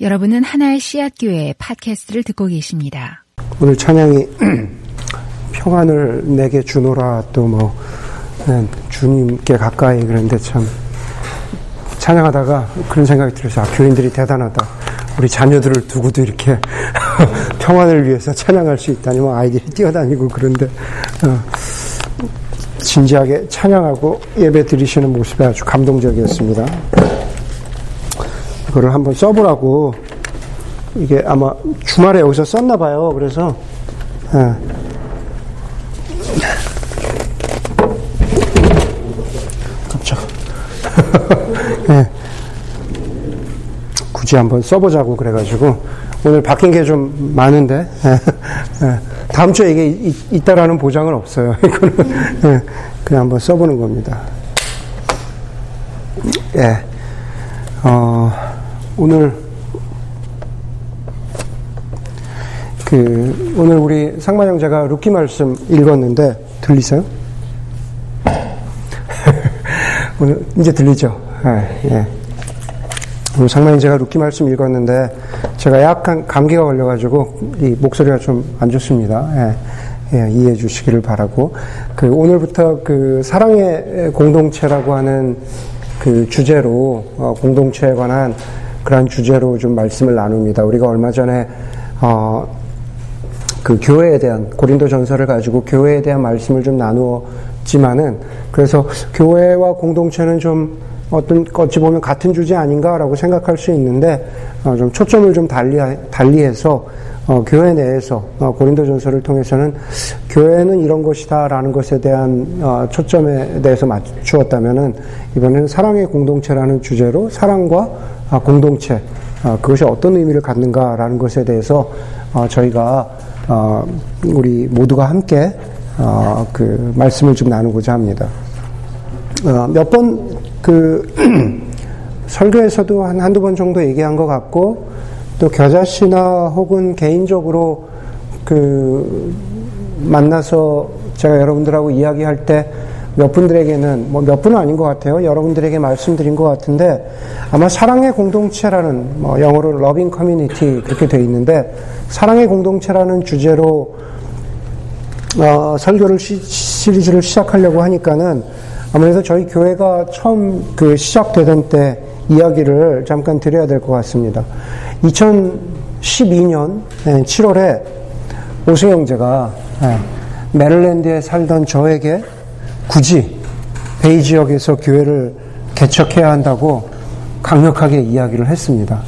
여러분은 하나의 씨앗 교회 팟캐스트를 듣고 계십니다. 오늘 찬양이 평안을 내게 주노라 또뭐 네, 주님께 가까이 그런데 참 찬양하다가 그런 생각이 들어서 아, 교인들이 대단하다. 우리 자녀들을 두고도 이렇게 평안을 위해서 찬양할 수 있다니 뭐 아이들이 뛰어다니고 그런데 어, 진지하게 찬양하고 예배 드리시는 모습이 아주 감동적이었습니다. 그거를 한번 써보라고 이게 아마 주말에 여기서 썼나 봐요. 그래서 예. 깜짝. 예. 굳이 한번 써보자고 그래가지고 오늘 바뀐 게 좀 많은데 예. 예. 다음 주에 이게 있, 다라는 보장은 없어요. 이거는 예. 그냥 한번 써보는 겁니다. 예. 어. 오늘 그 오늘 우리 상만 형제가 룻기 말씀 읽었는데 들리세요? 오늘 이제 들리죠? 네, 예. 오늘 상만 형제가 룻기 말씀 읽었는데 제가 약간 감기가 걸려가지고 이 목소리가 좀 안 좋습니다. 예. 예, 이해해 주시기를 바라고 그 오늘부터 그 사랑의 공동체라고 하는 그 주제로 어, 공동체에 관한 그러한 주제로 좀 말씀을 나눕니다. 우리가 얼마 전에 어, 그 교회에 대한 고린도 전설을 가지고 교회에 대한 말씀을 좀 나누었지만은 그래서 교회와 공동체는 좀 어떤 어찌 보면 같은 주제 아닌가라고 생각할 수 있는데 어, 좀 초점을 좀 달리 달리해서 어, 교회 내에서 어, 고린도전설을 통해서는 교회는 이런 것이다라는 것에 대한 어, 초점에 대해서 맞추었다면은 이번에는 사랑의 공동체라는 주제로 사랑과 아, 공동체 아, 그것이 어떤 의미를 갖는가라는 것에 대해서 어, 저희가 어, 우리 모두가 함께 어, 그 말씀을 좀 나누고자 합니다. 몇 번 그 설교에서도 한 한두 번 정도 얘기한 것 같고 또 겨자씨나 혹은 개인적으로 그 만나서 제가 여러분들하고 이야기할 때 몇 분들에게는 뭐 몇 분은 아닌 것 같아요. 여러분들에게 말씀드린 것 같은데 아마 사랑의 공동체라는 뭐 영어로 loving community 그렇게 돼 있는데 사랑의 공동체라는 주제로 어, 설교를 시, 시리즈를 시작하려고 하니까는 아무래도 저희 교회가 처음 그 시작되던 때 이야기를 잠깐 드려야 될 것 같습니다. 2012년 7월에 오수영제가 예, 메릴랜드에 살던 저에게 굳이 베이 지역에서 교회를 개척해야 한다고 강력하게 이야기를 했습니다.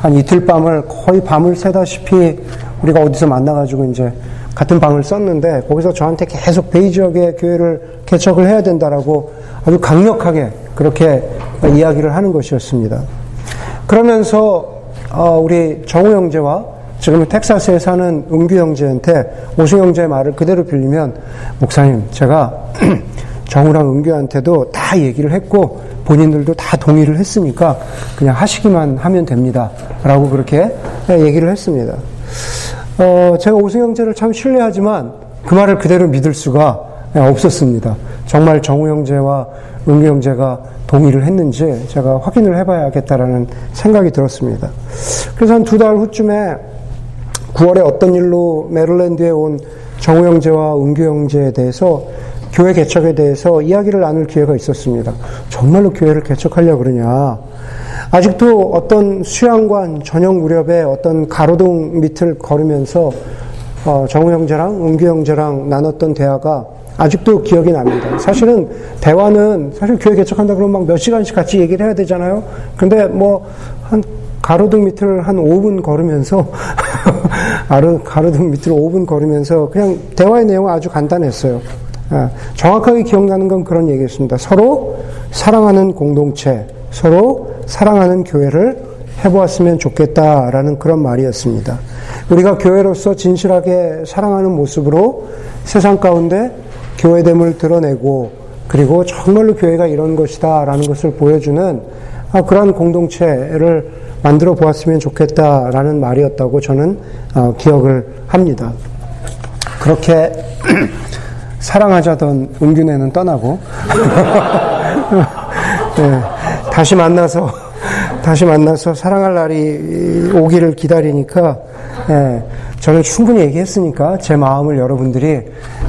한 이틀 밤을 거의 밤을 새다시피 우리가 어디서 만나가지고 이제 같은 방을 썼는데 거기서 저한테 계속 베이 지역의 교회를 개척을 해야 된다라고 아주 강력하게 그렇게 이야기를 하는 것이었습니다. 그러면서 어, 우리 정우 형제와 지금 텍사스에 사는 은규 형제한테 오수 형제의 말을 그대로 빌리면 목사님 제가 정우랑 은규한테도 다 얘기를 했고 본인들도 다 동의를 했으니까 그냥 하시기만 하면 됩니다. 라고 그렇게 얘기를 했습니다. 어, 제가 오승형제를 참 신뢰하지만 그 말을 그대로 믿을 수가 없었습니다. 정말 정우 형제와 은규 형제가 동의를 했는지 제가 확인을 해봐야겠다라는 생각이 들었습니다. 그래서 한 두 달 후쯤에 9월에 어떤 일로 메릴랜드에 온 정우 형제와 은규 형제에 대해서 교회 개척에 대해서 이야기를 나눌 기회가 있었습니다. 정말로 교회를 개척하려고 그러냐. 아직도 어떤 수양관 저녁 무렵에 어떤 가로등 밑을 걸으면서 어, 정우 형제랑 은규 형제랑 나눴던 대화가 아직도 기억이 납니다. 사실은 대화는 사실 교회 개척한다 그러면 막 몇 시간씩 같이 얘기를 해야 되잖아요. 근데 뭐 한 가로등 밑을 한 5분 걸으면서 가로등 밑을 5분 걸으면서 그냥 대화의 내용은 아주 간단했어요. 아, 정확하게 기억나는 건 그런 얘기였습니다. 서로 사랑하는 공동체, 서로 사랑하는 교회를 해보았으면 좋겠다라는 그런 말이었습니다. 우리가 교회로서 진실하게 사랑하는 모습으로 세상 가운데 교회됨을 드러내고 그리고 정말로 교회가 이런 것이다라는 것을 보여주는 아, 그러한 공동체를 만들어 보았으면 좋겠다라는 말이었다고 저는 어, 기억을 합니다. 그렇게 사랑하자던 은균애는 떠나고 네, 다시 만나서 다시 만나서 사랑할 날이 오기를 기다리니까 예, 저는 충분히 얘기했으니까 제 마음을 여러분들이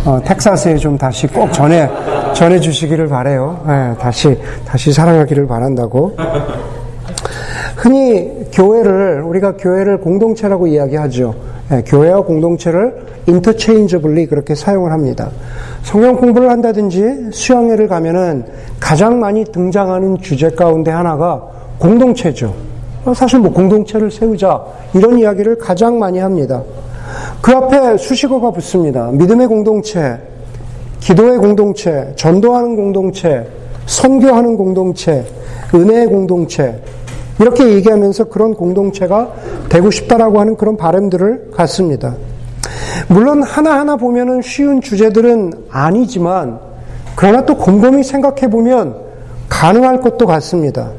어, 텍사스에 좀 다시 꼭 전해 전해 주시기를 바래요. 예, 다시 다시 사랑하기를 바란다고. 흔히 교회를 우리가 교회를 공동체라고 이야기하죠. 예, 교회와 공동체를 인터체인저블리 그렇게 사용을 합니다. 성경 공부를 한다든지 수양회를 가면은 가장 많이 등장하는 주제 가운데 하나가 공동체죠. 사실 뭐 공동체를 세우자 이런 이야기를 가장 많이 합니다. 그 앞에 수식어가 붙습니다. 믿음의 공동체, 기도의 공동체, 전도하는 공동체, 선교하는 공동체, 은혜의 공동체 이렇게 얘기하면서 그런 공동체가 되고 싶다라고 하는 그런 바람들을 갖습니다. 물론 하나하나 보면은 쉬운 주제들은 아니지만 그러나 또 곰곰이 생각해 보면 가능할 것도 같습니다.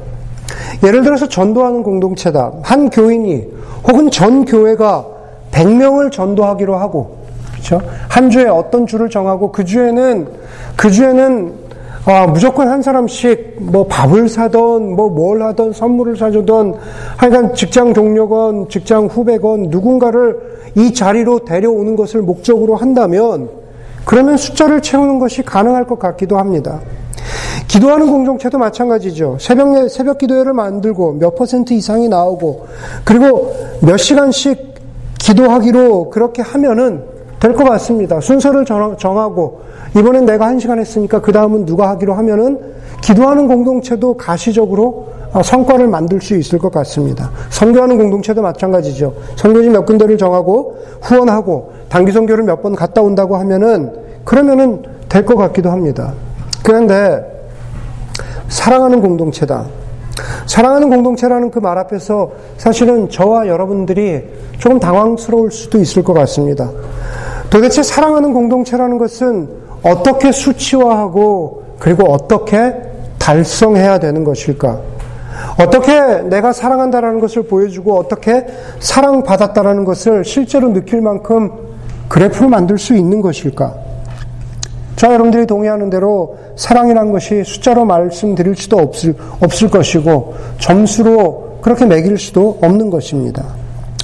예를 들어서 전도하는 공동체다. 한 교인이 혹은 전 교회가 100명을 전도하기로 하고 그렇죠? 한 주에 어떤 주를 정하고 그 주에는 그 주에는 아, 무조건 한 사람씩 뭐 밥을 사던 뭐 뭘 하던 선물을 사주던 하여간 직장 동료건 직장 후배건 누군가를 이 자리로 데려오는 것을 목적으로 한다면 그러면 숫자를 채우는 것이 가능할 것 같기도 합니다. 기도하는 공동체도 마찬가지죠. 새벽, 새벽 기도회를 만들고 몇 퍼센트 이상이 나오고 그리고 몇 시간씩 기도하기로 그렇게 하면은 될 것 같습니다. 순서를 정하고 이번엔 내가 한 시간 했으니까 그 다음은 누가 하기로 하면은 기도하는 공동체도 가시적으로 어, 성과를 만들 수 있을 것 같습니다. 선교하는 공동체도 마찬가지죠. 선교지 몇 군데를 정하고 후원하고 단기 선교를 몇 번 갔다 온다고 하면은 그러면은 될 것 같기도 합니다. 그런데 사랑하는 공동체다. 사랑하는 공동체라는 그 말 앞에서 사실은 저와 여러분들이 조금 당황스러울 수도 있을 것 같습니다. 도대체 사랑하는 공동체라는 것은 어떻게 수치화하고 그리고 어떻게 달성해야 되는 것일까? 어떻게 내가 사랑한다라는 것을 보여주고 어떻게 사랑받았다라는 것을 실제로 느낄 만큼 그래프를 만들 수 있는 것일까? 저 여러분들이 동의하는 대로 사랑이란 것이 숫자로 말씀드릴 수도 없을, 없을 것이고 점수로 그렇게 매길 수도 없는 것입니다.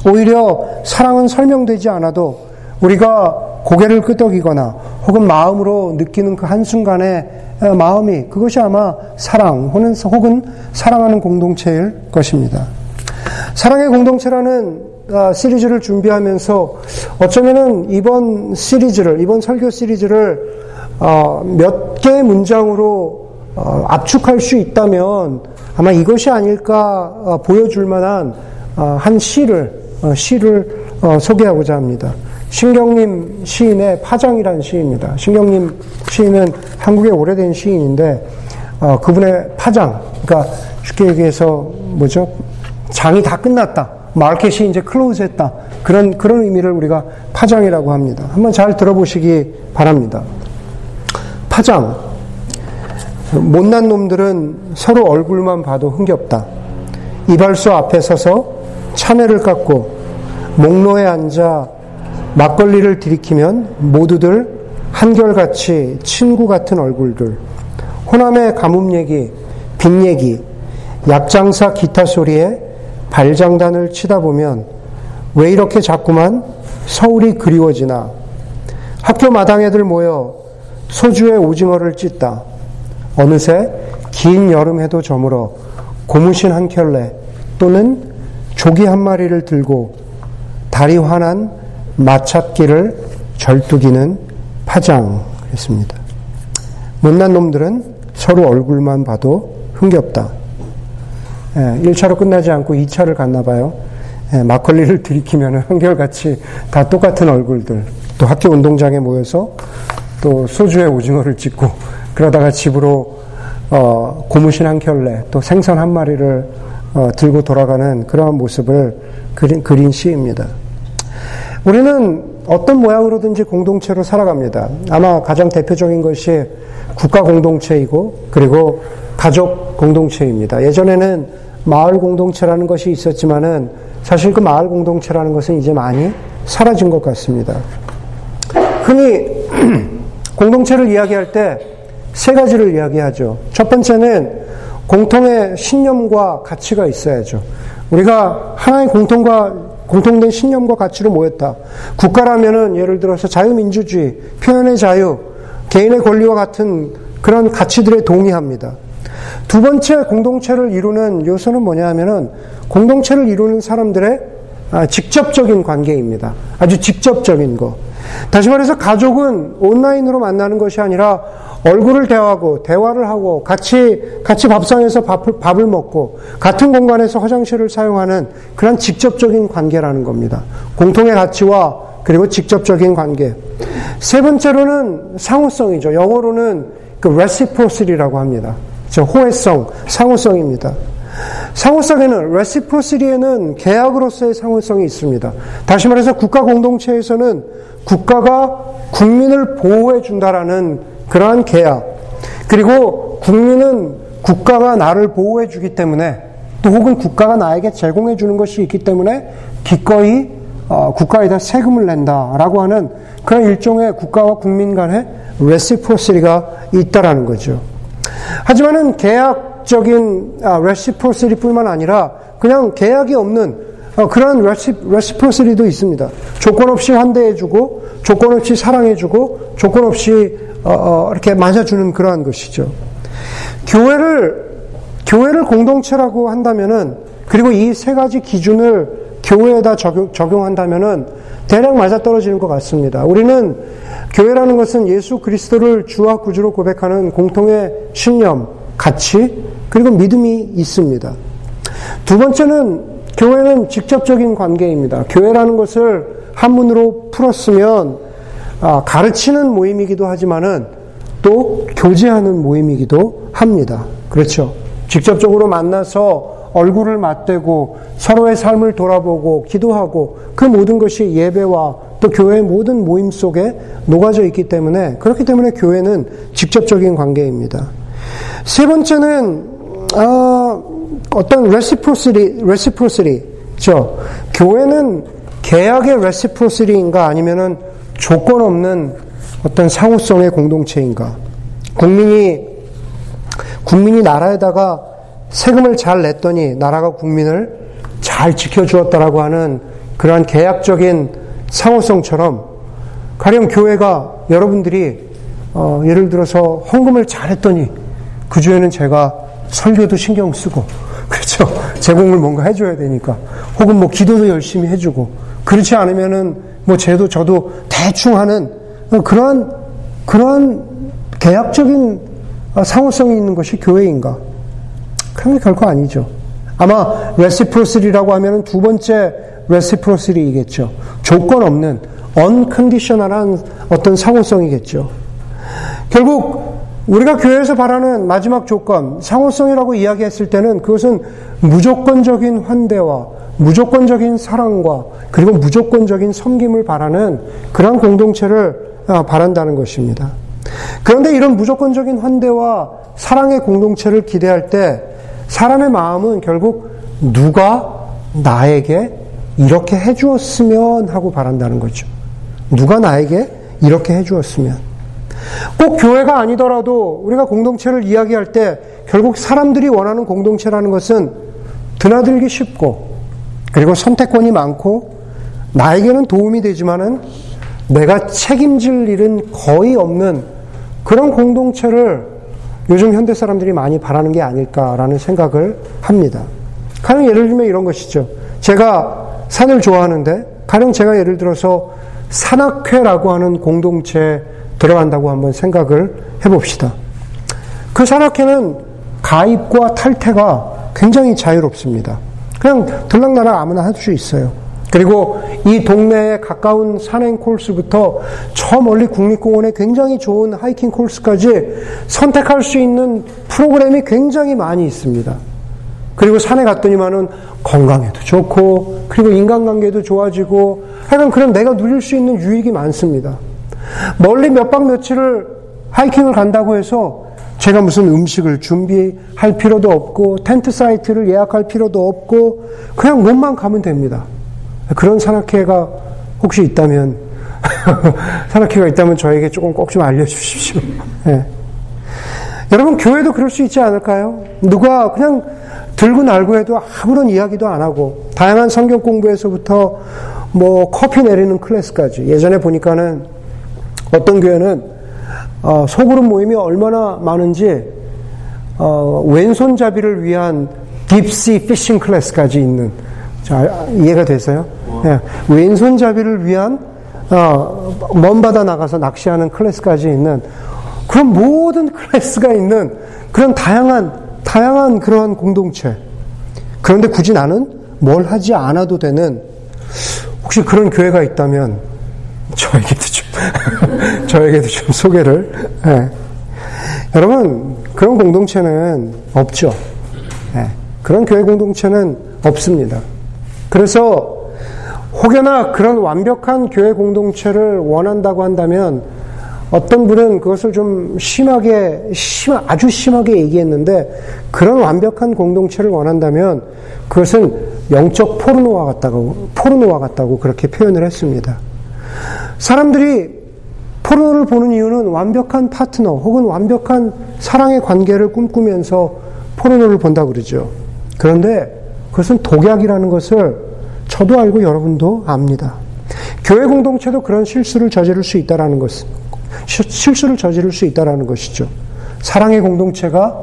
오히려 사랑은 설명되지 않아도 우리가 고개를 끄덕이거나 혹은 마음으로 느끼는 그 한순간의 마음이 그것이 아마 사랑 혹은 사랑하는 공동체일 것입니다. 사랑의 공동체라는 아, 시리즈를 준비하면서 어쩌면은 이번 시리즈를 이번 설교 시리즈를 어, 몇 개의 문장으로 어, 압축할 수 있다면 아마 이것이 아닐까 어, 보여줄 만한 한 시를 시를 소개하고자 합니다. 신경림 시인의 파장이라는 시입니다. 신경림 시인은 한국의 오래된 시인인데 그분의 파장, 그러니까 쉽게 얘기해서 뭐죠? 장이 다 끝났다. 마켓이 이제 클로즈했다. 그런 그런 의미를 우리가 파장이라고 합니다. 한번 잘 들어보시기 바랍니다. 파장. 못난 놈들은 서로 얼굴만 봐도 흥겹다. 이발소 앞에 서서 차내를 깎고 목로에 앉아 막걸리를 들이키면 모두들 한결같이 친구 같은 얼굴들. 호남의 가뭄 얘기, 빚 얘기, 약장사 기타 소리에 발장단을 치다 보면 왜 이렇게 자꾸만 서울이 그리워지나. 학교 마당 애들 모여 소주에 오징어를 찢다. 어느새 긴 여름에도 저물어 고무신 한 켤레 또는 조기 한 마리를 들고 다리 환한 마찻길을 절뚝이는 파장했습니다. 못난 놈들은 서로 얼굴만 봐도 흥겹다. 예, 1차로 끝나지 않고 2차를 갔나 봐요. 예, 막걸리를 들이키면 한결같이 다 똑같은 얼굴들. 또 학교 운동장에 모여서 또 소주에 오징어를 찍고 그러다가 집으로 어, 고무신 한 켤레 또 생선 한 마리를 어, 들고 돌아가는 그러한 모습을 그린, 그린 시입니다. 우리는 어떤 모양으로든지 공동체로 살아갑니다. 아마 가장 대표적인 것이 국가 공동체이고 그리고 가족 공동체입니다. 예전에는 마을 공동체라는 것이 있었지만은 사실 그 마을 공동체라는 것은 이제 많이 사라진 것 같습니다. 흔히 공동체를 이야기할 때 세 가지를 이야기하죠. 첫 번째는 공통의 신념과 가치가 있어야죠. 우리가 하나의 공통과 공통된 신념과 가치로 모였다. 국가라면은 예를 들어서 자유민주주의, 표현의 자유, 개인의 권리와 같은 그런 가치들에 동의합니다. 두 번째 공동체를 이루는 요소는 뭐냐 하면은 공동체를 이루는 사람들의 아, 직접적인 관계입니다. 아주 직접적인 거. 다시 말해서 가족은 온라인으로 만나는 것이 아니라 얼굴을 대하고 대화를 하고 같이 같이 밥상에서 밥을, 밥을 먹고 같은 공간에서 화장실을 사용하는 그런 직접적인 관계라는 겁니다. 공통의 가치와 그리고 직접적인 관계. 세 번째로는 상호성이죠. 영어로는 그 reciprocity라고 합니다. 저 호혜성, 상호성입니다. 상호성에는 레시프로시리에는 계약으로서의 상호성이 있습니다. 다시 말해서 국가 공동체에서는 국가가 국민을 보호해 준다라는 그러한 계약. 그리고 국민은 국가가 나를 보호해 주기 때문에 또 혹은 국가가 나에게 제공해 주는 것이 있기 때문에 기꺼이 어, 국가에다 세금을 낸다라고 하는 그런 일종의 국가와 국민 간의 레시프로시리가 있다라는 거죠. 하지만은 계약적인 아, 레시프로시리뿐만 아니라 그냥 계약이 없는 어, 그런 레시, 레시프로시리도 있습니다. 조건 없이 환대해주고 조건 없이 사랑해주고 조건 없이 어, 어, 이렇게 맞아주는 그러한 것이죠. 교회를 교회를 공동체라고 한다면은 그리고 이 세 가지 기준을 교회에다 적용, 적용한다면은 대략 맞아떨어지는 것 같습니다. 우리는 교회라는 것은 예수 그리스도를 주와 구주로 고백하는 공통의 신념, 가치, 그리고 믿음이 있습니다. 두 번째는 교회는 직접적인 관계입니다. 교회라는 것을 한문으로 풀었으면 아, 가르치는 모임이기도 하지만은 또 교제하는 모임이기도 합니다. 그렇죠. 직접적으로 만나서 얼굴을 맞대고 서로의 삶을 돌아보고 기도하고 그 모든 것이 예배와 또 교회의 모든 모임 속에 녹아져 있기 때문에 그렇기 때문에 교회는 직접적인 관계입니다. 세 번째는 어, 어떤 레시프로시리 레시프로시리 죠. 교회는 계약의 레시프로시리인가 아니면은 조건 없는 어떤 상호성의 공동체인가? 국민이 국민이 나라에다가 세금을 잘 냈더니 나라가 국민을 잘 지켜주었다라고 하는 그러한 계약적인 상호성처럼 가령 교회가 여러분들이 어, 예를 들어서 헌금을 잘했더니 그 주에는 제가 설교도 신경 쓰고 그렇죠 제공을 뭔가 해줘야 되니까 혹은 뭐 기도도 열심히 해주고 그렇지 않으면은 뭐 쟤도 저도 대충 하는 그러한 그러한 계약적인 상호성이 있는 것이 교회인가? 그런 게 결코 아니죠. 아마 레시프로시리라고 하면은 두 번째 레시프로시리이겠죠. 조건 없는 언컨디셔널한 어떤 상호성이겠죠. 결국 우리가 교회에서 바라는 마지막 조건, 상호성이라고 이야기했을 때는 그것은 무조건적인 환대와 무조건적인 사랑과 그리고 무조건적인 섬김을 바라는 그런 공동체를 아, 바란다는 것입니다. 그런데 이런 무조건적인 환대와 사랑의 공동체를 기대할 때 사람의 마음은 결국 누가 나에게 이렇게 해주었으면 하고 바란다는 거죠. 누가 나에게 이렇게 해주었으면. 꼭 교회가 아니더라도 우리가 공동체를 이야기할 때 결국 사람들이 원하는 공동체라는 것은 드나들기 쉽고 그리고 선택권이 많고 나에게는 도움이 되지만은 내가 책임질 일은 거의 없는 그런 공동체를 요즘 현대 사람들이 많이 바라는 게 아닐까라는 생각을 합니다. 가령 예를 들면 이런 것이죠. 제가 산을 좋아하는데 가령 제가 예를 들어서 산악회라고 하는 공동체에 들어간다고 한번 생각을 해봅시다. 그 산악회는 가입과 탈퇴가 굉장히 자유롭습니다. 그냥 들락날락 아무나 할 수 있어요. 그리고 이 동네에 가까운 산행 코스부터 저 멀리 국립공원에 굉장히 좋은 하이킹 코스까지 선택할 수 있는 프로그램이 굉장히 많이 있습니다. 그리고 산에 갔더니만은 건강에도 좋고 그리고 인간관계도 좋아지고 하여간 그럼 내가 누릴 수 있는 유익이 많습니다. 멀리 몇 박 며칠을 하이킹을 간다고 해서 제가 무슨 음식을 준비할 필요도 없고 텐트 사이트를 예약할 필요도 없고 그냥 몸만 가면 됩니다. 그런 산악회가 혹시 있다면 산악회가 있다면 저에게 조금 꼭 좀 알려주십시오. 네. 여러분, 교회도 그럴 수 있지 않을까요? 누가 그냥 들고 날고 해도 아무런 이야기도 안 하고, 다양한 성경 공부에서부터 뭐 커피 내리는 클래스까지. 예전에 보니까는 어떤 교회는 어, 소그룹 모임이 얼마나 많은지 어, 왼손잡이를 위한 딥시 피싱 클래스까지 있는 자, 이해가 되세요? 예, 왼손잡이를 위한 어, 먼 바다 나가서 낚시하는 클래스까지 있는 그런 모든 클래스가 있는 그런 다양한 다양한 그러한 공동체. 그런데 굳이 나는 뭘 하지 않아도 되는 혹시 그런 교회가 있다면 저에게도 좀 저에게도 좀 소개를. 예. 여러분 그런 공동체는 없죠. 예. 그런 교회 공동체는 없습니다. 그래서 혹여나 그런 완벽한 교회 공동체를 원한다고 한다면 어떤 분은 그것을 좀 심하게, 심, 아주 심하게 얘기했는데 그런 완벽한 공동체를 원한다면 그것은 영적 포르노와 같다고, 포르노와 같다고 그렇게 표현을 했습니다. 사람들이 포르노를 보는 이유는 완벽한 파트너 혹은 완벽한 사랑의 관계를 꿈꾸면서 포르노를 본다 그러죠. 그런데 그것은 독약이라는 것을 저도 알고 여러분도 압니다. 교회 공동체도 그런 실수를 저지를 수 있다라는 것은 실수를 저지를 수 있다라는 것이죠. 사랑의 공동체가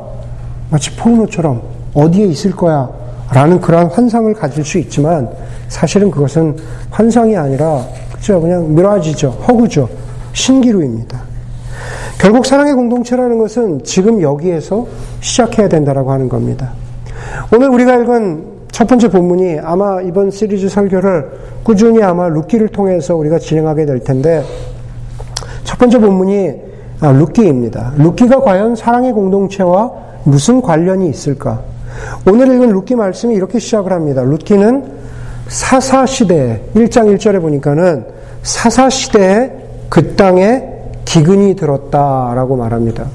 마치 포르노처럼 어디에 있을 거야 라는 그러한 환상을 가질 수 있지만 사실은 그것은 환상이 아니라 그죠 그냥 미라지죠 허구죠 신기루입니다. 결국 사랑의 공동체라는 것은 지금 여기에서 시작해야 된다라고 하는 겁니다. 오늘 우리가 읽은 첫 번째 본문이 아마 이번 시리즈 설교를 꾸준히 아마 루키를 통해서 우리가 진행하게 될 텐데 첫 번째 본문이 아, 루키입니다. 루키가 과연 사랑의 공동체와 무슨 관련이 있을까? 오늘 읽은 룻기 말씀이 이렇게 시작을 합니다. 룻기는 사사시대, 1장 1절에 보니까는 사사시대에 그 땅에 기근이 들었다라고 말합니다.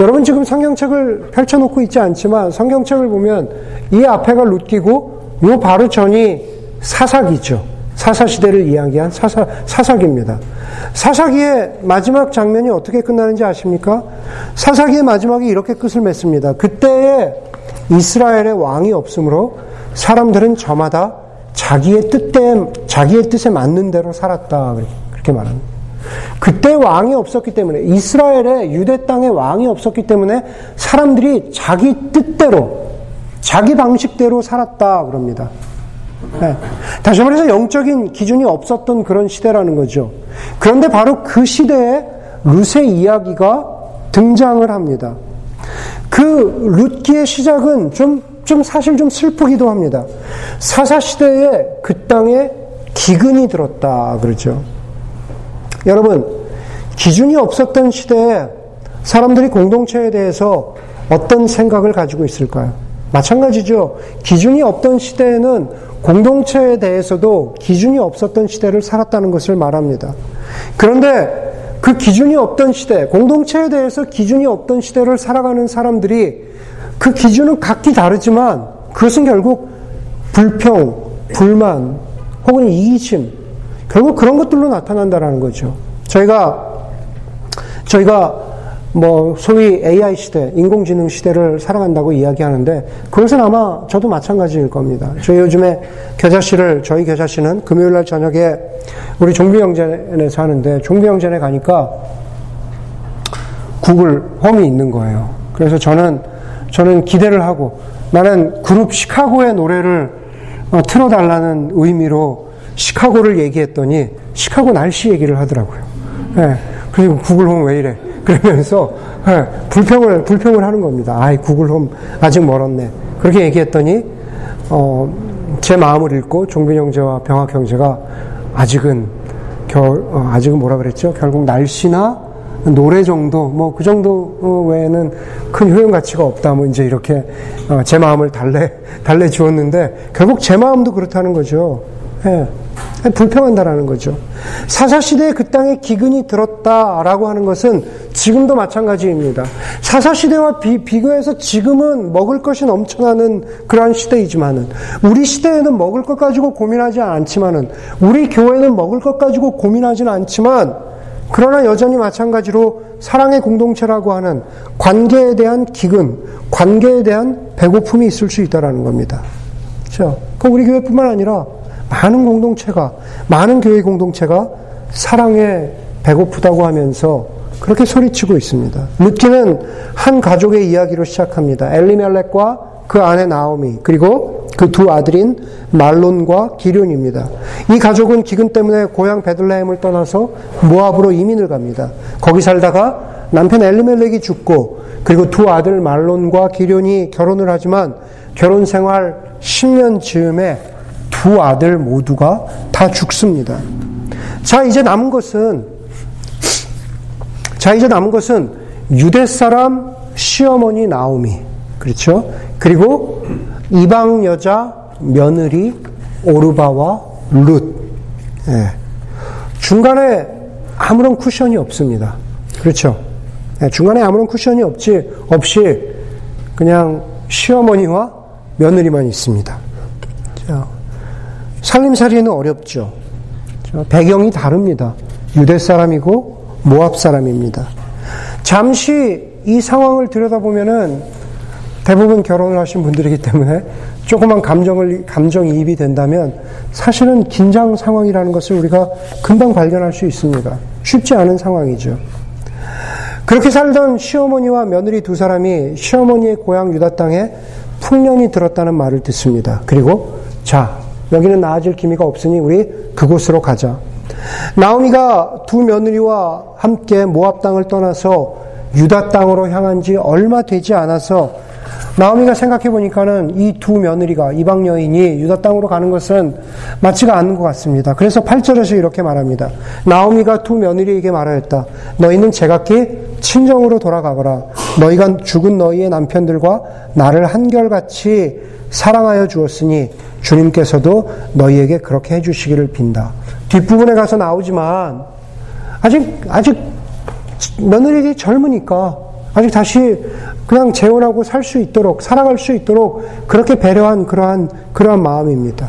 여러분 지금 성경책을 펼쳐놓고 있지 않지만 성경책을 보면 이 앞에가 룻기고 요 바로 전이 사사기죠. 사사시대를 이야기한 사사, 사사기입니다. 사사기의 마지막 장면이 어떻게 끝나는지 아십니까? 사사기의 마지막이 이렇게 끝을 맺습니다. 그때에 이스라엘의 왕이 없으므로 사람들은 저마다 자기의 뜻에, 자기의 뜻에 맞는 대로 살았다. 그렇게 말합니다. 그때 왕이 없었기 때문에 이스라엘의 유대 땅에 왕이 없었기 때문에 사람들이 자기 뜻대로 자기 방식대로 살았다 그럽니다. 네. 다시 말해서 영적인 기준이 없었던 그런 시대라는 거죠. 그런데 바로 그 시대에 룻의 이야기가 등장을 합니다. 그 룻기의 시작은 좀, 좀 사실 좀 슬프기도 합니다. 사사시대에 그 땅에 기근이 들었다 그러죠. 여러분, 기준이 없었던 시대에 사람들이 공동체에 대해서 어떤 생각을 가지고 있을까요? 마찬가지죠. 기준이 없던 시대에는 공동체에 대해서도 기준이 없었던 시대를 살았다는 것을 말합니다. 그런데 그 기준이 없던 시대, 공동체에 대해서 기준이 없던 시대를 살아가는 사람들이 그 기준은 각기 다르지만 그것은 결국 불평, 불만, 혹은 이기심, 결국 그런 것들로 나타난다라는 거죠. 저희가 저희가 뭐 소위 AI 시대, 인공지능 시대를 살아간다고 이야기하는데 그것은 아마 저도 마찬가지일 겁니다. 저희 요즘에 겨자씨를 저희 겨자씨는 금요일 날 저녁에 우리 종비영전에서 하는데 종비영전에 가니까 구글 홈이 있는 거예요. 그래서 저는 저는 기대를 하고 나는 그룹 시카고의 노래를 어, 틀어달라는 의미로 시카고를 얘기했더니 시카고 날씨 얘기를 하더라고요. 예, 그리고 구글홈 왜 이래? 그러면서 예, 불평을 불평을 하는 겁니다. 아이 구글홈 아직 멀었네. 그렇게 얘기했더니 어, 제 마음을 읽고 종빈 형제와 병학 형제가 아직은 겨울 어, 아직은 뭐라 그랬죠? 결국 날씨나 노래 정도 뭐 그 정도 외에는 큰 효용 가치가 없다 뭐 이제 이렇게 어, 제 마음을 달래 달래 주었는데 결국 제 마음도 그렇다는 거죠. 예. 불평한다라는 거죠. 사사시대에 그 땅에 기근이 들었다라고 하는 것은 지금도 마찬가지입니다. 사사시대와 비, 비교해서 지금은 먹을 것이 넘쳐나는 그러한 시대이지만은, 우리 시대에는 먹을 것 가지고 고민하지 않지만은, 우리 교회는 먹을 것 가지고 고민하지는 않지만, 그러나 여전히 마찬가지로 사랑의 공동체라고 하는 관계에 대한 기근, 관계에 대한 배고픔이 있을 수 있다라는 겁니다. 그렇죠? 그 우리 교회뿐만 아니라 많은 공동체가 많은 교회 공동체가 사랑에 배고프다고 하면서 그렇게 소리치고 있습니다. 룻기는 한 가족의 이야기로 시작합니다. 엘리멜렉과 그 아내 나오미 그리고 그 두 아들인 말론과 기륜입니다. 이 가족은 기근 때문에 고향 베들레헴을 떠나서 모압으로 이민을 갑니다. 거기 살다가 남편 엘리멜렉이 죽고 그리고 두 아들 말론과 기륜이 결혼을 하지만 결혼 생활 10년 즈음에 두 아들 모두가 다 죽습니다. 자, 이제 남은 것은 자, 이제 남은 것은 유대 사람 시어머니 나오미. 그렇죠? 그리고 이방 여자 며느리 오르바와 룻. 예. 중간에 아무런 쿠션이 없습니다. 그렇죠? 예, 중간에 아무런 쿠션이 없지, 없이 그냥 시어머니와 며느리만 있습니다. 자, 살림살이는 어렵죠. 배경이 다릅니다. 유대 사람이고 모압 사람입니다. 잠시 이 상황을 들여다보면은 대부분 결혼을 하신 분들이기 때문에 조그만 감정을, 감정이입이 된다면 사실은 긴장 상황이라는 것을 우리가 금방 발견할 수 있습니다. 쉽지 않은 상황이죠. 그렇게 살던 시어머니와 며느리 두 사람이 시어머니의 고향 유다 땅에 풍년이 들었다는 말을 듣습니다. 그리고 자, 여기는 나아질 기미가 없으니 우리 그곳으로 가자. 나오미가 두 며느리와 함께 모압 땅을 떠나서 유다 땅으로 향한 지 얼마 되지 않아서 나오미가 생각해 보니까는 이 두 며느리가 이방 여인이 유다 땅으로 가는 것은 맞지가 않는 것 같습니다. 그래서 8절에서 이렇게 말합니다. 나오미가 두 며느리에게 말하였다. 너희는 제각기 친정으로 돌아가거라. 너희가 죽은 너희의 남편들과 나를 한결같이 사랑하여 주었으니 주님께서도 너희에게 그렇게 해 주시기를 빈다. 뒷부분에 가서 나오지만 아직 아직 며느리들이 젊으니까 아직 다시 그냥 재혼하고 살 수 있도록 살아갈 수 있도록 그렇게 배려한 그러한 그러한 마음입니다.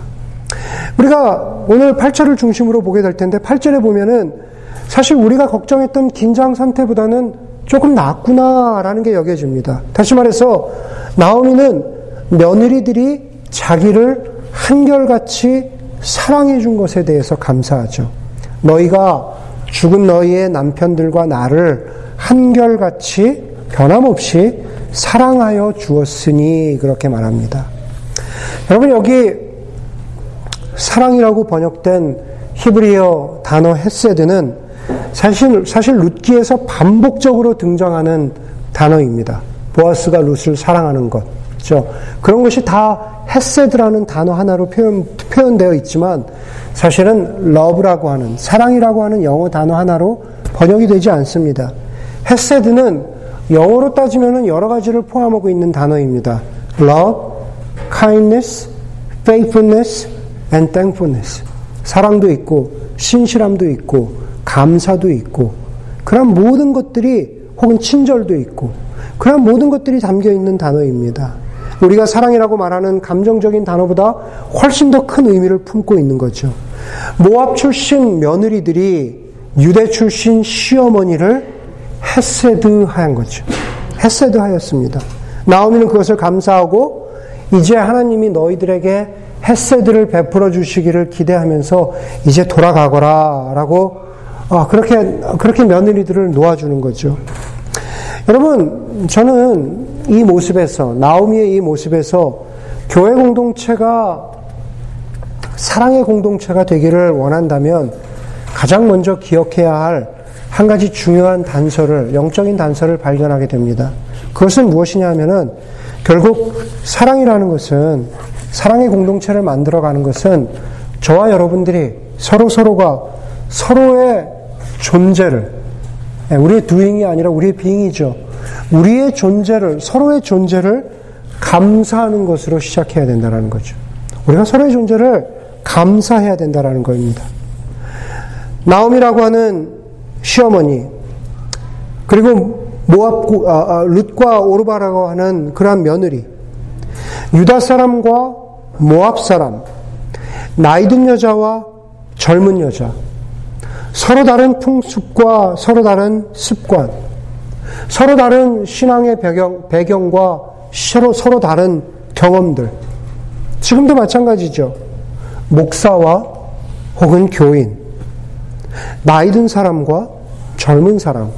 우리가 오늘 8절을 중심으로 보게 될 텐데 8절에 보면은 사실 우리가 걱정했던 긴장 상태보다는 조금 낫구나라는 게 여겨집니다. 다시 말해서 나오미는 며느리들이 자기를 한결같이 사랑해 준 것에 대해서 감사하죠. 너희가 죽은 너희의 남편들과 나를 한결같이 변함없이 사랑하여 주었으니 그렇게 말합니다. 여러분 여기 사랑이라고 번역된 히브리어 단어 헤세드는 사실 사실 룻기에서 반복적으로 등장하는 단어입니다. 보아스가 룻을 사랑하는 것. 그렇죠? 그런 것이 다 헤세드라는 단어 하나로 표현, 표현되어 있지만 사실은 love라고 하는 사랑이라고 하는 영어 단어 하나로 번역이 되지 않습니다. 헤세드는 영어로 따지면 여러 가지를 포함하고 있는 단어입니다. love, kindness, faithfulness, and thankfulness. 사랑도 있고, 신실함도 있고, 감사도 있고, 그런 모든 것들이 혹은 친절도 있고, 그런 모든 것들이 담겨 있는 단어입니다. 우리가 사랑이라고 말하는 감정적인 단어보다 훨씬 더 큰 의미를 품고 있는 거죠. 모압 출신 며느리들이 유대 출신 시어머니를 헤세드 하였던 거죠. 헤세드 하였습니다. 나오미는 그것을 감사하고 이제 하나님이 너희들에게 헤세드를 베풀어 주시기를 기대하면서 이제 돌아가거라 라고 아, 그렇게 그렇게 며느리들을 놓아주는 거죠. 여러분 저는 이 모습에서 나오미의 이 모습에서 교회 공동체가 사랑의 공동체가 되기를 원한다면 가장 먼저 기억해야 할 한 가지 중요한 단서를 영적인 단서를 발견하게 됩니다. 그것은 무엇이냐 하면은 결국 사랑이라는 것은 사랑의 공동체를 만들어가는 것은 저와 여러분들이 서로 서로가 서로의 존재를 예, 우리의 두잉이 아니라 우리의 빙이죠. 우리의 존재를, 서로의 존재를 감사하는 것으로 시작해야 된다는 거죠. 우리가 서로의 존재를 감사해야 된다는 겁니다. 나옴이라고 하는 시어머니, 그리고 모압, 아, 아, 룻과 오르바라고 하는 그러한 며느리, 유다 사람과 모압 사람, 나이든 여자와 젊은 여자, 서로 다른 풍습과 서로 다른 습관, 서로 다른 신앙의 배경, 배경과 서로, 서로 다른 경험들. 지금도 마찬가지죠. 목사와 혹은 교인, 나이 든 사람과 젊은 사람,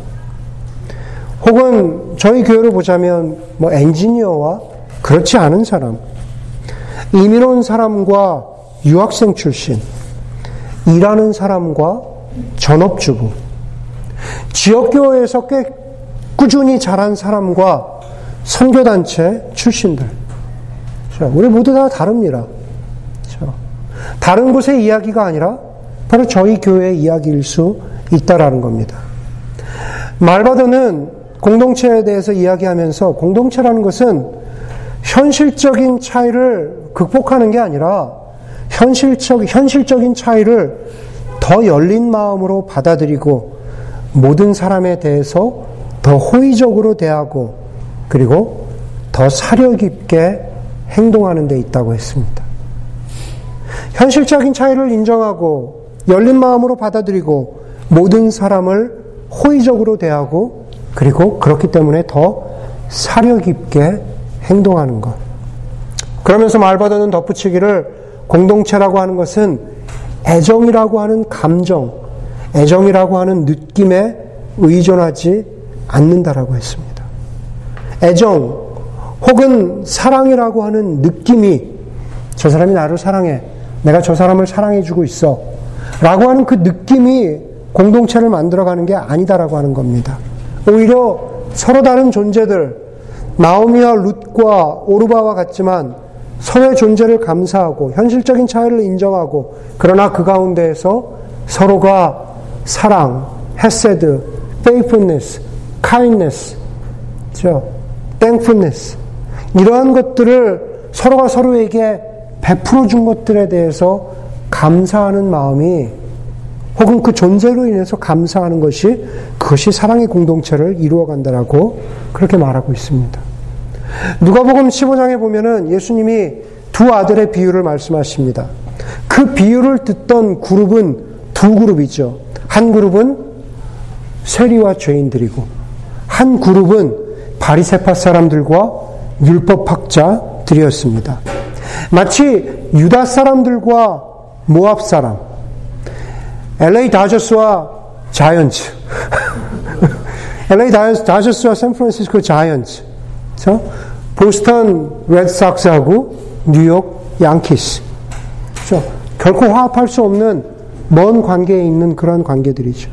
혹은 저희 교회를 보자면 뭐 엔지니어와 그렇지 않은 사람, 이민 온 사람과 유학생 출신, 일하는 사람과 전업주부, 지역교회에서 꽤 꾸준히 자란 사람과 선교단체 출신들. 우리 모두 다 다릅니다. 다른 곳의 이야기가 아니라 바로 저희 교회의 이야기일 수 있다라는 겁니다. 말바드는 공동체에 대해서 이야기하면서 공동체라는 것은 현실적인 차이를 극복하는 게 아니라 현실적, 현실적인 차이를 더 열린 마음으로 받아들이고 모든 사람에 대해서 더 호의적으로 대하고 그리고 더 사려 깊게 행동하는 데 있다고 했습니다. 현실적인 차이를 인정하고 열린 마음으로 받아들이고 모든 사람을 호의적으로 대하고 그리고 그렇기 때문에 더 사려 깊게 행동하는 것. 그러면서 말바다는 덧붙이기를 공동체라고 하는 것은 애정이라고 하는 감정, 애정이라고 하는 느낌에 의존하지 않는다라고 했습니다. 애정 혹은 사랑이라고 하는 느낌이 저 사람이 나를 사랑해. 내가 저 사람을 사랑해주고 있어. 라고 하는 그 느낌이 공동체를 만들어가는 게 아니다라고 하는 겁니다. 오히려 서로 다른 존재들, 나오미와 룻과 오르바와 같지만 서로의 존재를 감사하고 현실적인 차이를 인정하고 그러나 그 가운데에서 서로가 사랑, 헤세드, faithfulness, kindness, 죠, thankfulness 이러한 것들을 서로가 서로에게 베풀어 준 것들에 대해서 감사하는 마음이 혹은 그 존재로 인해서 감사하는 것이 그것이 사랑의 공동체를 이루어 간다라고 그렇게 말하고 있습니다. 누가복음 15장에 보면은 예수님이 두 아들의 비유를 말씀하십니다. 그 비유를 듣던 그룹은 두 그룹이죠. 한 그룹은 세리와 죄인들이고 한 그룹은 바리세파 사람들과 율법학자들이었습니다. 마치 유다 사람들과 모압 사람, LA 다저스와 자이언츠, LA 다저스와 샌프란시스코 자이언츠, 그렇죠? 보스턴 레드삭스하고 뉴욕 양키스. 그렇죠? 결코 화합할 수 없는 먼 관계에 있는 그런 관계들이죠.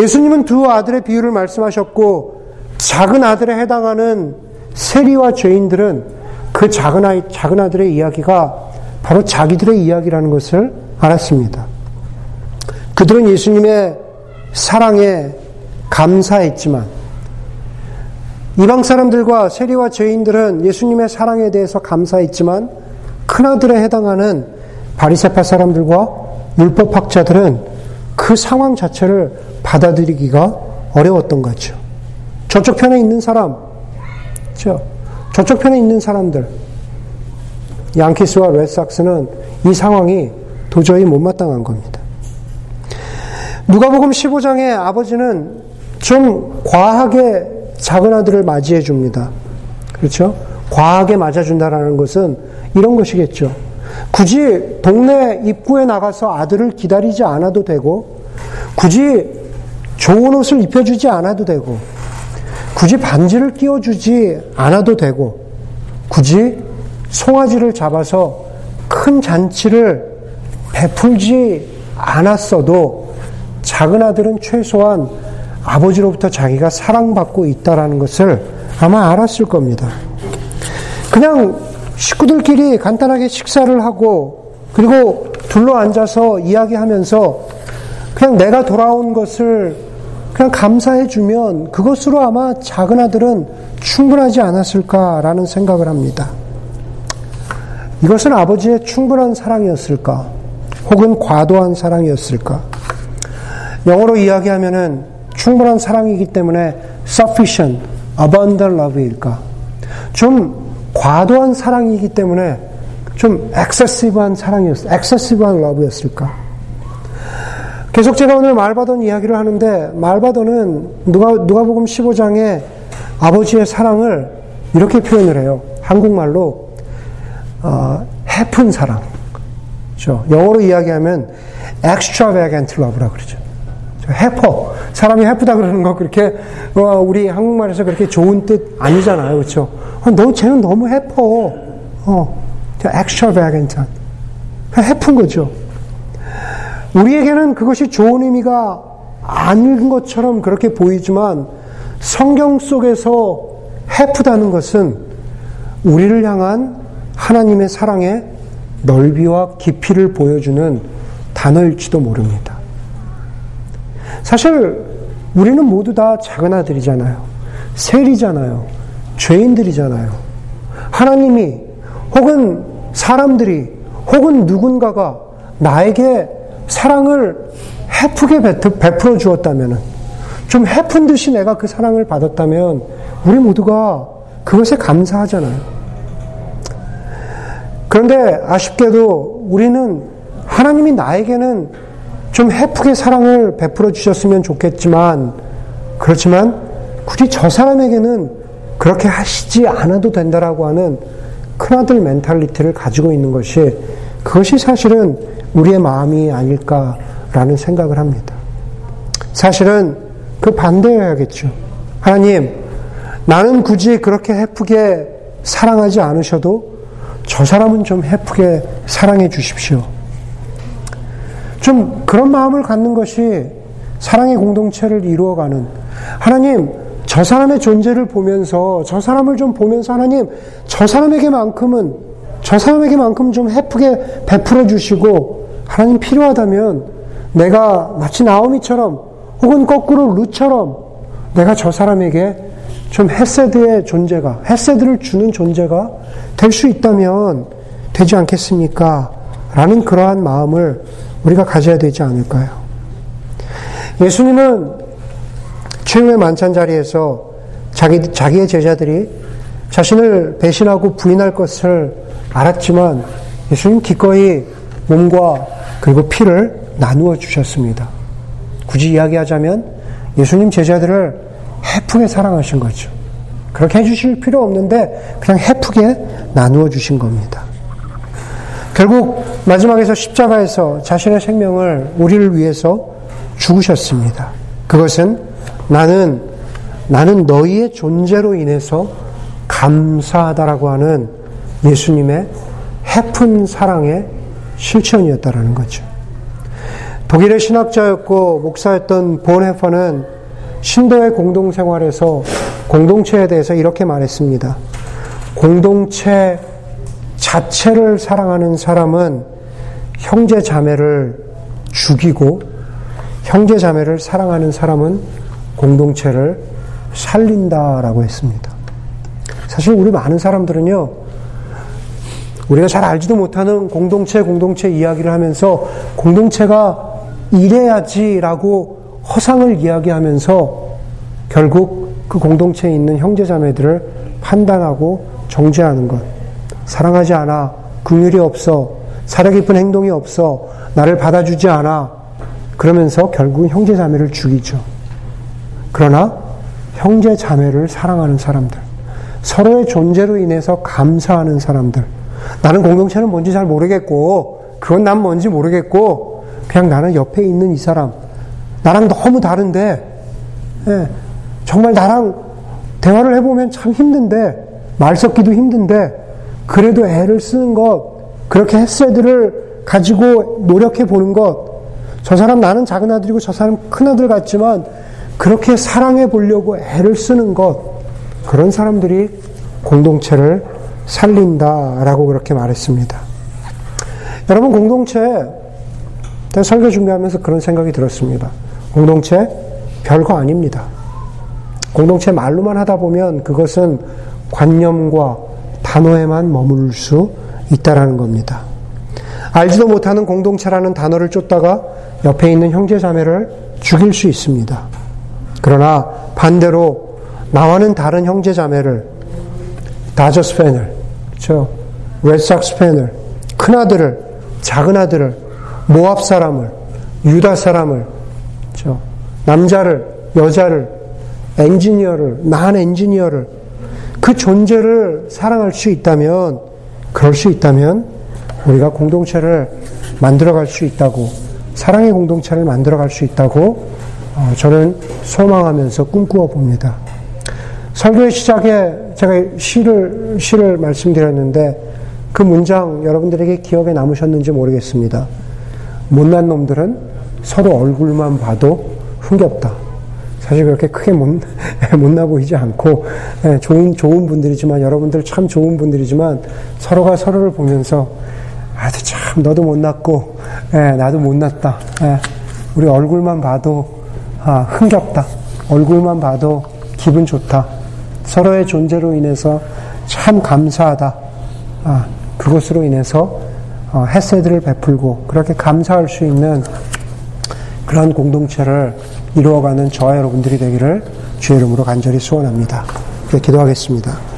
예수님은 두 아들의 비유를 말씀하셨고 작은 아들에 해당하는 세리와 죄인들은 그 작은 아이 작은 아들의 이야기가 바로 자기들의 이야기라는 것을 알았습니다. 그들은 예수님의 사랑에 감사했지만 이방 사람들과 세리와 죄인들은 예수님의 사랑에 대해서 감사했지만 큰아들에 해당하는 바리세파 사람들과 율법학자들은 그 상황 자체를 받아들이기가 어려웠던 거죠. 저쪽 편에 있는 사람, 그렇죠? 저쪽 편에 있는 사람들, 양키스와 레삭스는 이 상황이 도저히 못마땅한 겁니다. 누가복음 15장에 아버지는 좀 과하게 작은 아들을 맞이해 줍니다. 그렇죠? 과하게 맞아준다라는 것은 이런 것이겠죠. 굳이 동네 입구에 나가서 아들을 기다리지 않아도 되고, 굳이 좋은 옷을 입혀주지 않아도 되고, 굳이 반지를 끼워주지 않아도 되고, 굳이 송아지를 잡아서 큰 잔치를 베풀지 않았어도 작은 아들은 최소한 아버지로부터 자기가 사랑받고 있다라는 것을 아마 알았을 겁니다. 그냥 식구들끼리 간단하게 식사를 하고 그리고 둘러 앉아서 이야기하면서 그냥 내가 돌아온 것을 그냥 감사해 주면 그것으로 아마 작은 아들은 충분하지 않았을까라는 생각을 합니다. 이것은 아버지의 충분한 사랑이었을까? 혹은 과도한 사랑이었을까? 영어로 이야기하면은 충분한 사랑이기 때문에 sufficient, abundant love일까? 좀 과도한 사랑이기 때문에 좀 excessive한 사랑이었, excessive한 love였을까? 계속 제가 오늘 말바돈 이야기를 하는데 말바돈은 누가 누가복음 15장에 아버지의 사랑을 이렇게 표현을 해요. 한국말로 어, 해픈 사랑. 그렇죠? 영어로 이야기하면 extravagant love라고 그러죠. 해퍼. 사람이 해프다 그러는 거 그렇게 어, 우리 한국말에서 그렇게 좋은 뜻 아니잖아요. 그렇죠? 어, 너 쟤는 너무 해퍼. 어. extravagant. 해픈 거죠. 우리에게는 그것이 좋은 의미가 아닌 것처럼 그렇게 보이지만 성경 속에서 해프다는 것은 우리를 향한 하나님의 사랑의 넓이와 깊이를 보여주는 단어일지도 모릅니다. 사실 우리는 모두 다 작은 아들이잖아요. 세리잖아요. 죄인들이잖아요. 하나님이 혹은 사람들이 혹은 누군가가 나에게 사랑을 해프게 베풀어 주었다면, 좀 해픈 듯이 내가 그 사랑을 받았다면, 우리 모두가 그것에 감사하잖아요. 그런데 아쉽게도 우리는 하나님이 나에게는 좀 헤프게 사랑을 베풀어 주셨으면 좋겠지만, 그렇지만 굳이 저 사람에게는 그렇게 하시지 않아도 된다라고 하는 큰아들 mentality를 가지고 있는 것이 그것이 사실은 우리의 마음이 아닐까라는 생각을 합니다. 사실은 그 반대여야겠죠. 하나님, 나는 굳이 그렇게 헤프게 사랑하지 않으셔도 저 사람은 좀 해프게 사랑해 주십시오. 좀 그런 마음을 갖는 것이 사랑의 공동체를 이루어가는 하나님, 저 사람의 존재를 보면서 저 사람을 좀 보면서 하나님, 저 사람에게만큼은 저 사람에게만큼 좀 해프게 베풀어 주시고 하나님 필요하다면 내가 마치 나오미처럼 혹은 거꾸로 루처럼 내가 저 사람에게 좀 헤세드의 존재가 헤세드를 주는 존재가 될 수 있다면 되지 않겠습니까? 라는 그러한 마음을 우리가 가져야 되지 않을까요? 예수님은 최후의 만찬 자리에서 자기, 자기의 제자들이 자신을 배신하고 부인할 것을 알았지만 예수님 기꺼이 몸과 그리고 피를 나누어 주셨습니다. 굳이 이야기하자면 예수님 제자들을 해프게 사랑하신 거죠. 그렇게 해주실 필요 없는데 그냥 해프게 나누어 주신 겁니다. 결국 마지막에서 십자가에서 자신의 생명을 우리를 위해서 죽으셨습니다. 그것은 나는 나는 너희의 존재로 인해서 감사하다라고 하는 예수님의 해픈 사랑의 실천이었다라는 거죠. 독일의 신학자였고 목사였던 본 헤퍼는 신도의 공동생활에서 공동체에 대해서 이렇게 말했습니다. 공동체 자체를 사랑하는 사람은 형제 자매를 죽이고 형제 자매를 사랑하는 사람은 공동체를 살린다라고 했습니다. 사실 우리 많은 사람들은요, 우리가 잘 알지도 못하는 공동체, 공동체 이야기를 하면서 공동체가 이래야지라고 허상을 이야기하면서 결국 그 공동체에 있는 형제자매들을 판단하고 정죄하는 것. 사랑하지 않아. 긍휼이 없어. 사려 깊은 행동이 없어. 나를 받아주지 않아. 그러면서 결국은 형제자매를 죽이죠. 그러나 형제자매를 사랑하는 사람들. 서로의 존재로 인해서 감사하는 사람들. 나는 공동체는 뭔지 잘 모르겠고, 그건 난 뭔지 모르겠고, 그냥 나는 옆에 있는 이 사람, 나랑 너무 다른데, 예, 정말 나랑 대화를 해보면 참 힘든데, 말 섞기도 힘든데, 그래도 애를 쓰는 것, 그렇게 햇새들을 가지고 노력해 보는 것, 저 사람 나는 작은 아들이고 저 사람 큰 아들 같지만, 그렇게 사랑해 보려고 애를 쓰는 것, 그런 사람들이 공동체를 살린다라고 그렇게 말했습니다. 여러분, 공동체, 설교 준비하면서 그런 생각이 들었습니다. 공동체 별거 아닙니다. 공동체 말로만 하다 보면 그것은 관념과 단어에만 머물 수 있다라는 겁니다. 알지도 못하는 공동체라는 단어를 쫓다가 옆에 있는 형제 자매를 죽일 수 있습니다. 그러나 반대로 나와는 다른 형제 자매를 다저스 팬을, 그렇죠? 레드삭스 팬을, 큰 아들을, 작은 아들을, 모압 사람을 유다 사람을, 저 남자를, 여자를, 엔지니어를, non 엔지니어를, 그 존재를 사랑할 수 있다면, 그럴 수 있다면, 우리가 공동체를 만들어갈 수 있다고, 사랑의 공동체를 만들어갈 수 있다고, 어, 저는 소망하면서 꿈꾸어 봅니다. 설교의 시작에 제가 시를, 시를 말씀드렸는데, 그 문장 여러분들에게 기억에 남으셨는지 모르겠습니다. 못난 놈들은 서로 얼굴만 봐도 흥겹다. 사실 그렇게 크게 못, 못나 보이지 않고, 예, 좋은, 좋은 분들이지만, 여러분들 참 좋은 분들이지만, 서로가 서로를 보면서, 아, 참, 너도 못났고, 예, 나도 못났다. 예, 우리 얼굴만 봐도, 아, 흥겹다. 얼굴만 봐도 기분 좋다. 서로의 존재로 인해서 참 감사하다. 아, 그것으로 인해서 어, 햇새들을 베풀고 그렇게 감사할 수 있는 그런 공동체를 이루어가는 저와 여러분들이 되기를 주의 이름으로 간절히 소원합니다. 기도하겠습니다.